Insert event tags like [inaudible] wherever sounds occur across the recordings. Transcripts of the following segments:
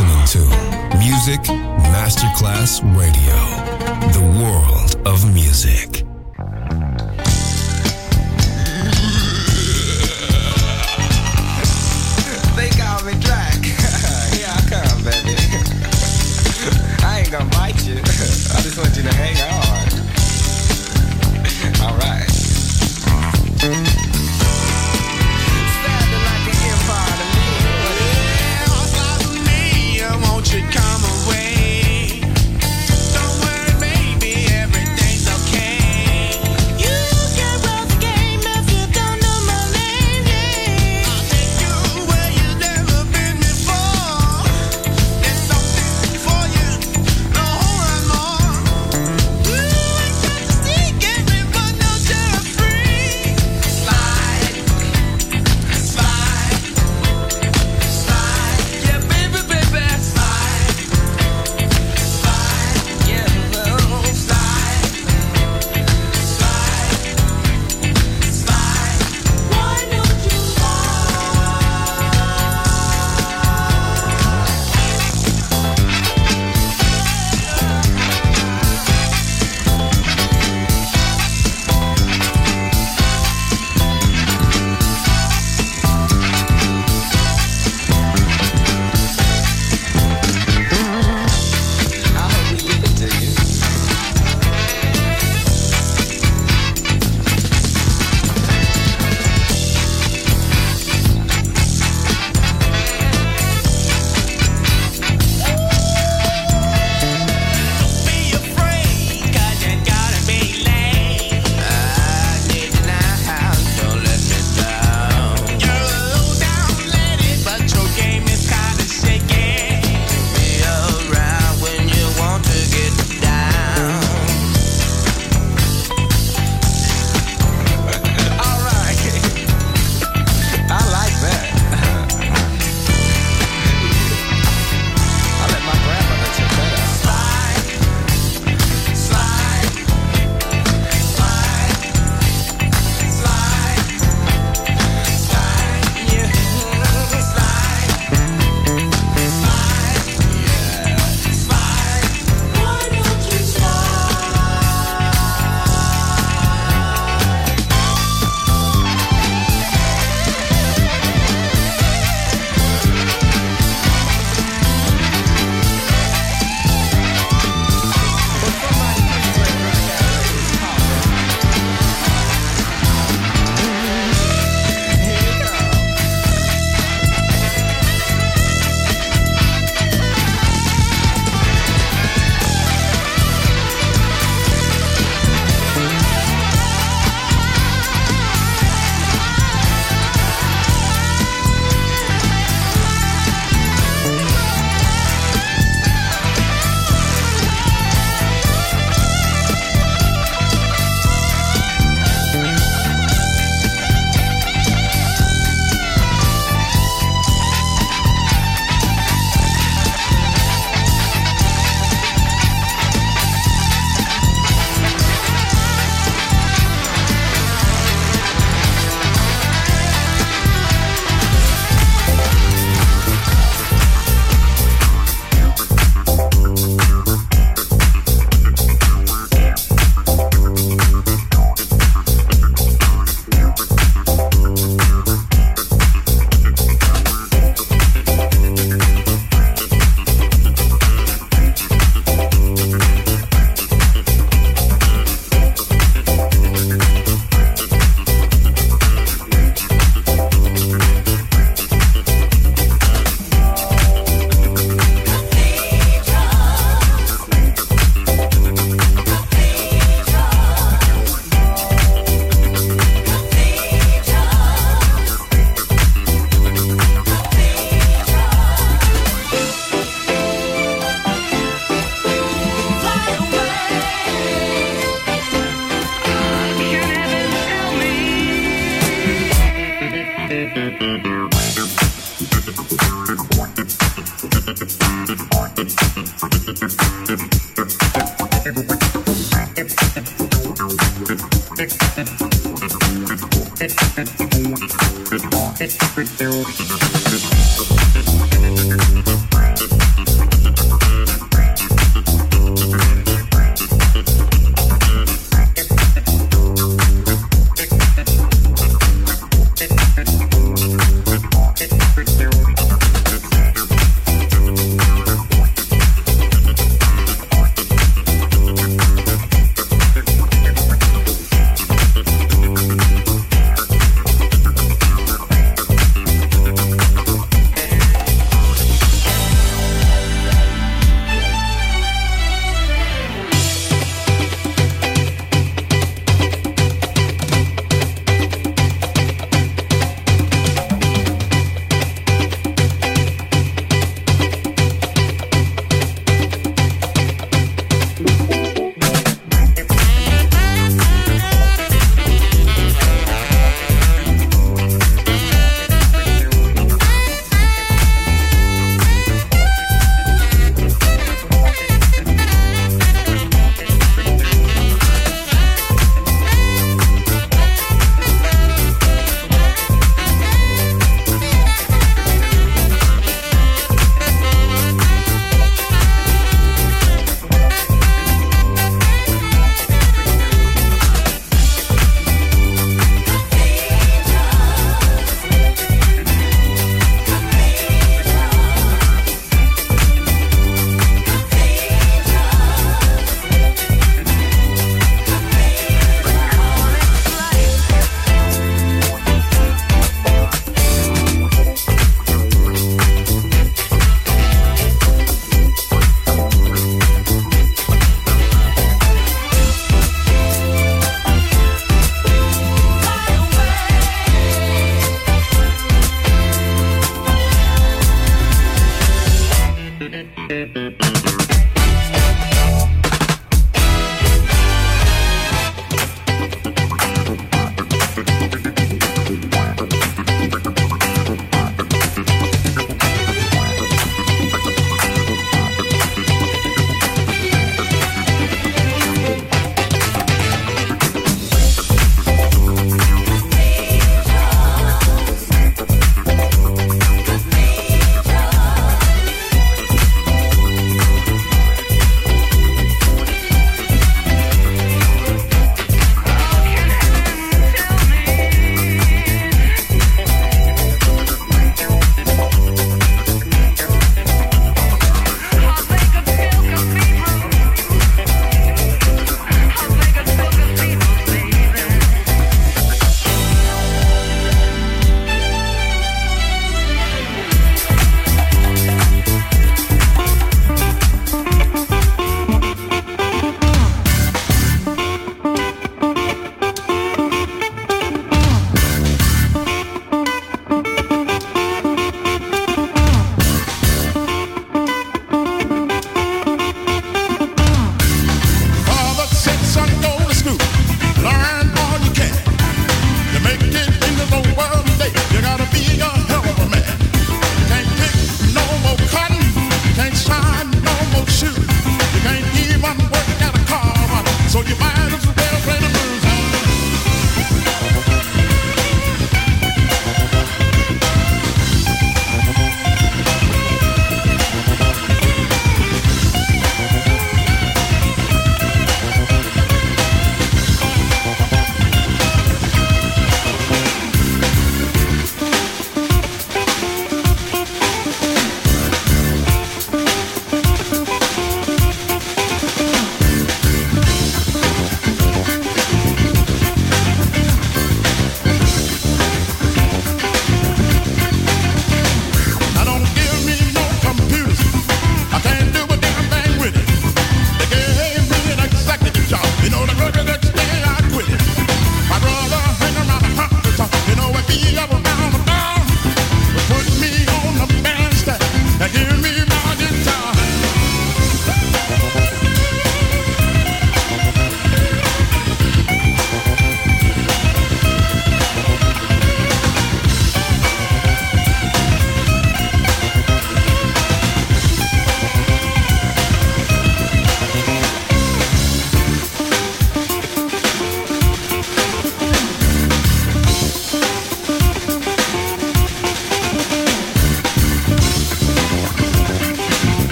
listening to Music Masterclass Radio, the world of music. they call me Drac. Here [laughs] I come, baby. I ain't gonna bite you. [laughs] I just want you to hang on. All right.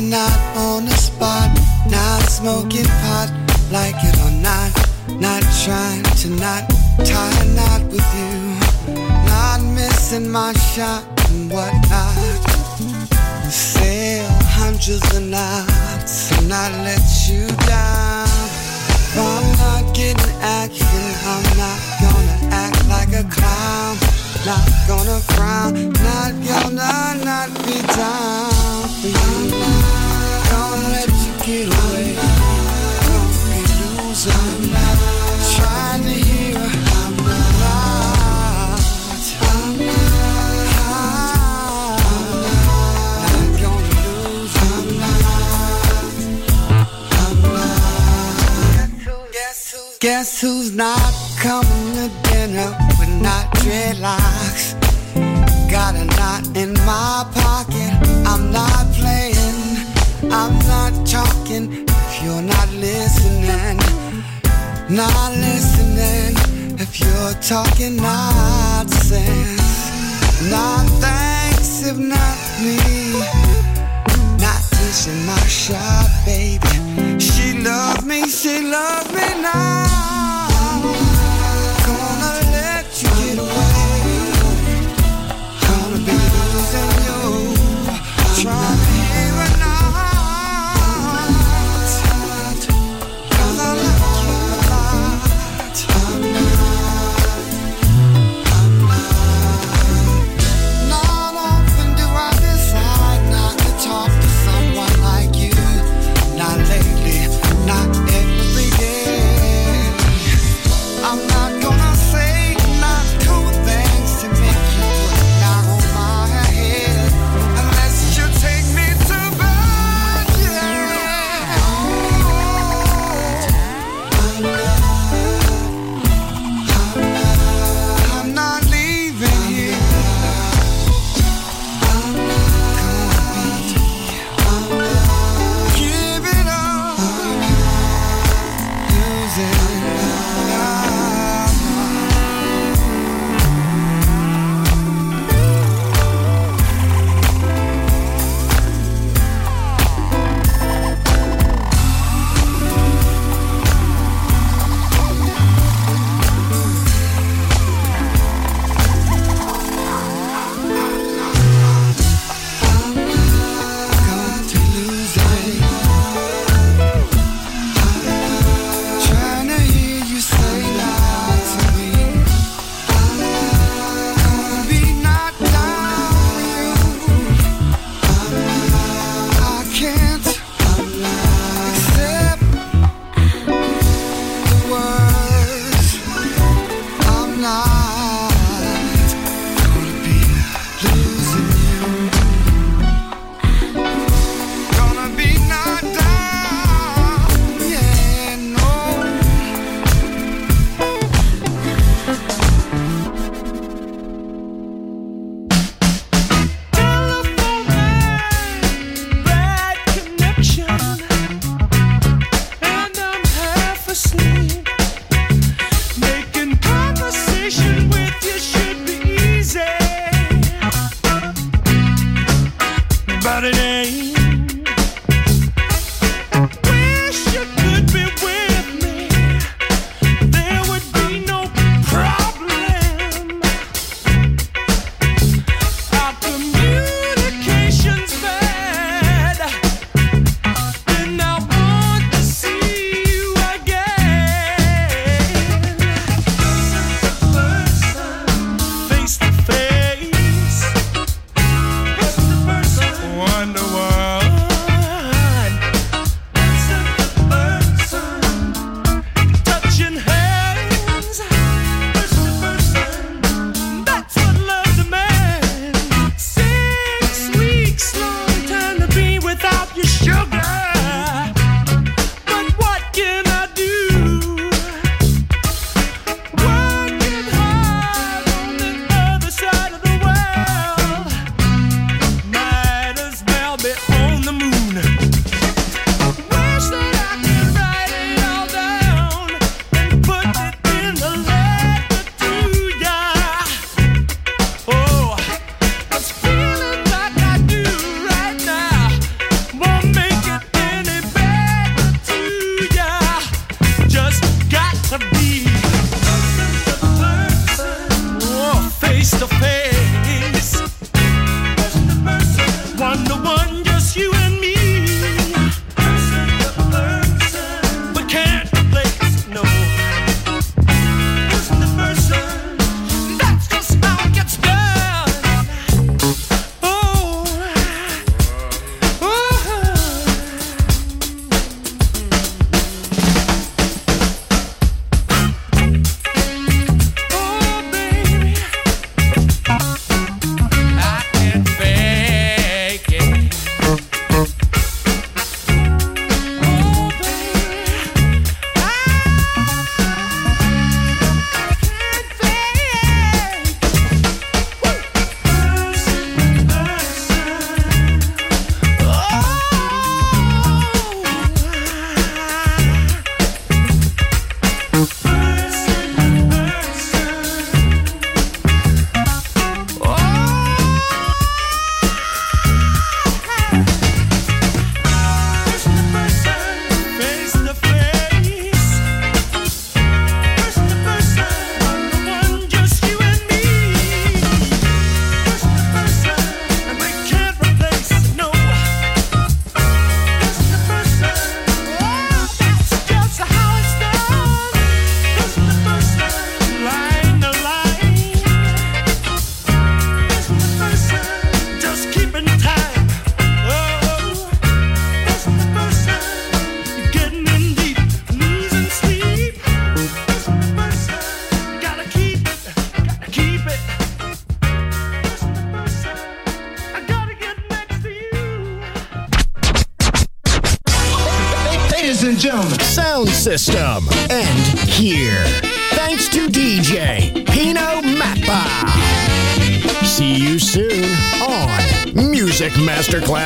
Not on the spot, not smoking pot, like it or not, not trying to not tie a knot with you, not missing my shot and whatnot. Sail hundreds of knots and not let you down. If I'm not getting action, I'm not gonna act like a clown. Not gonna frown, not gonna not be down for you get away. Guess who's, guess who's not coming to dinner with not dreadlocks? Got a knot in my pocket. I'm not I'm not talking if you're not listening. Not listening if you're talking nonsense. Not thanks if not me. Not teaching my shop, baby. She loved me, she loved me now.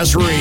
See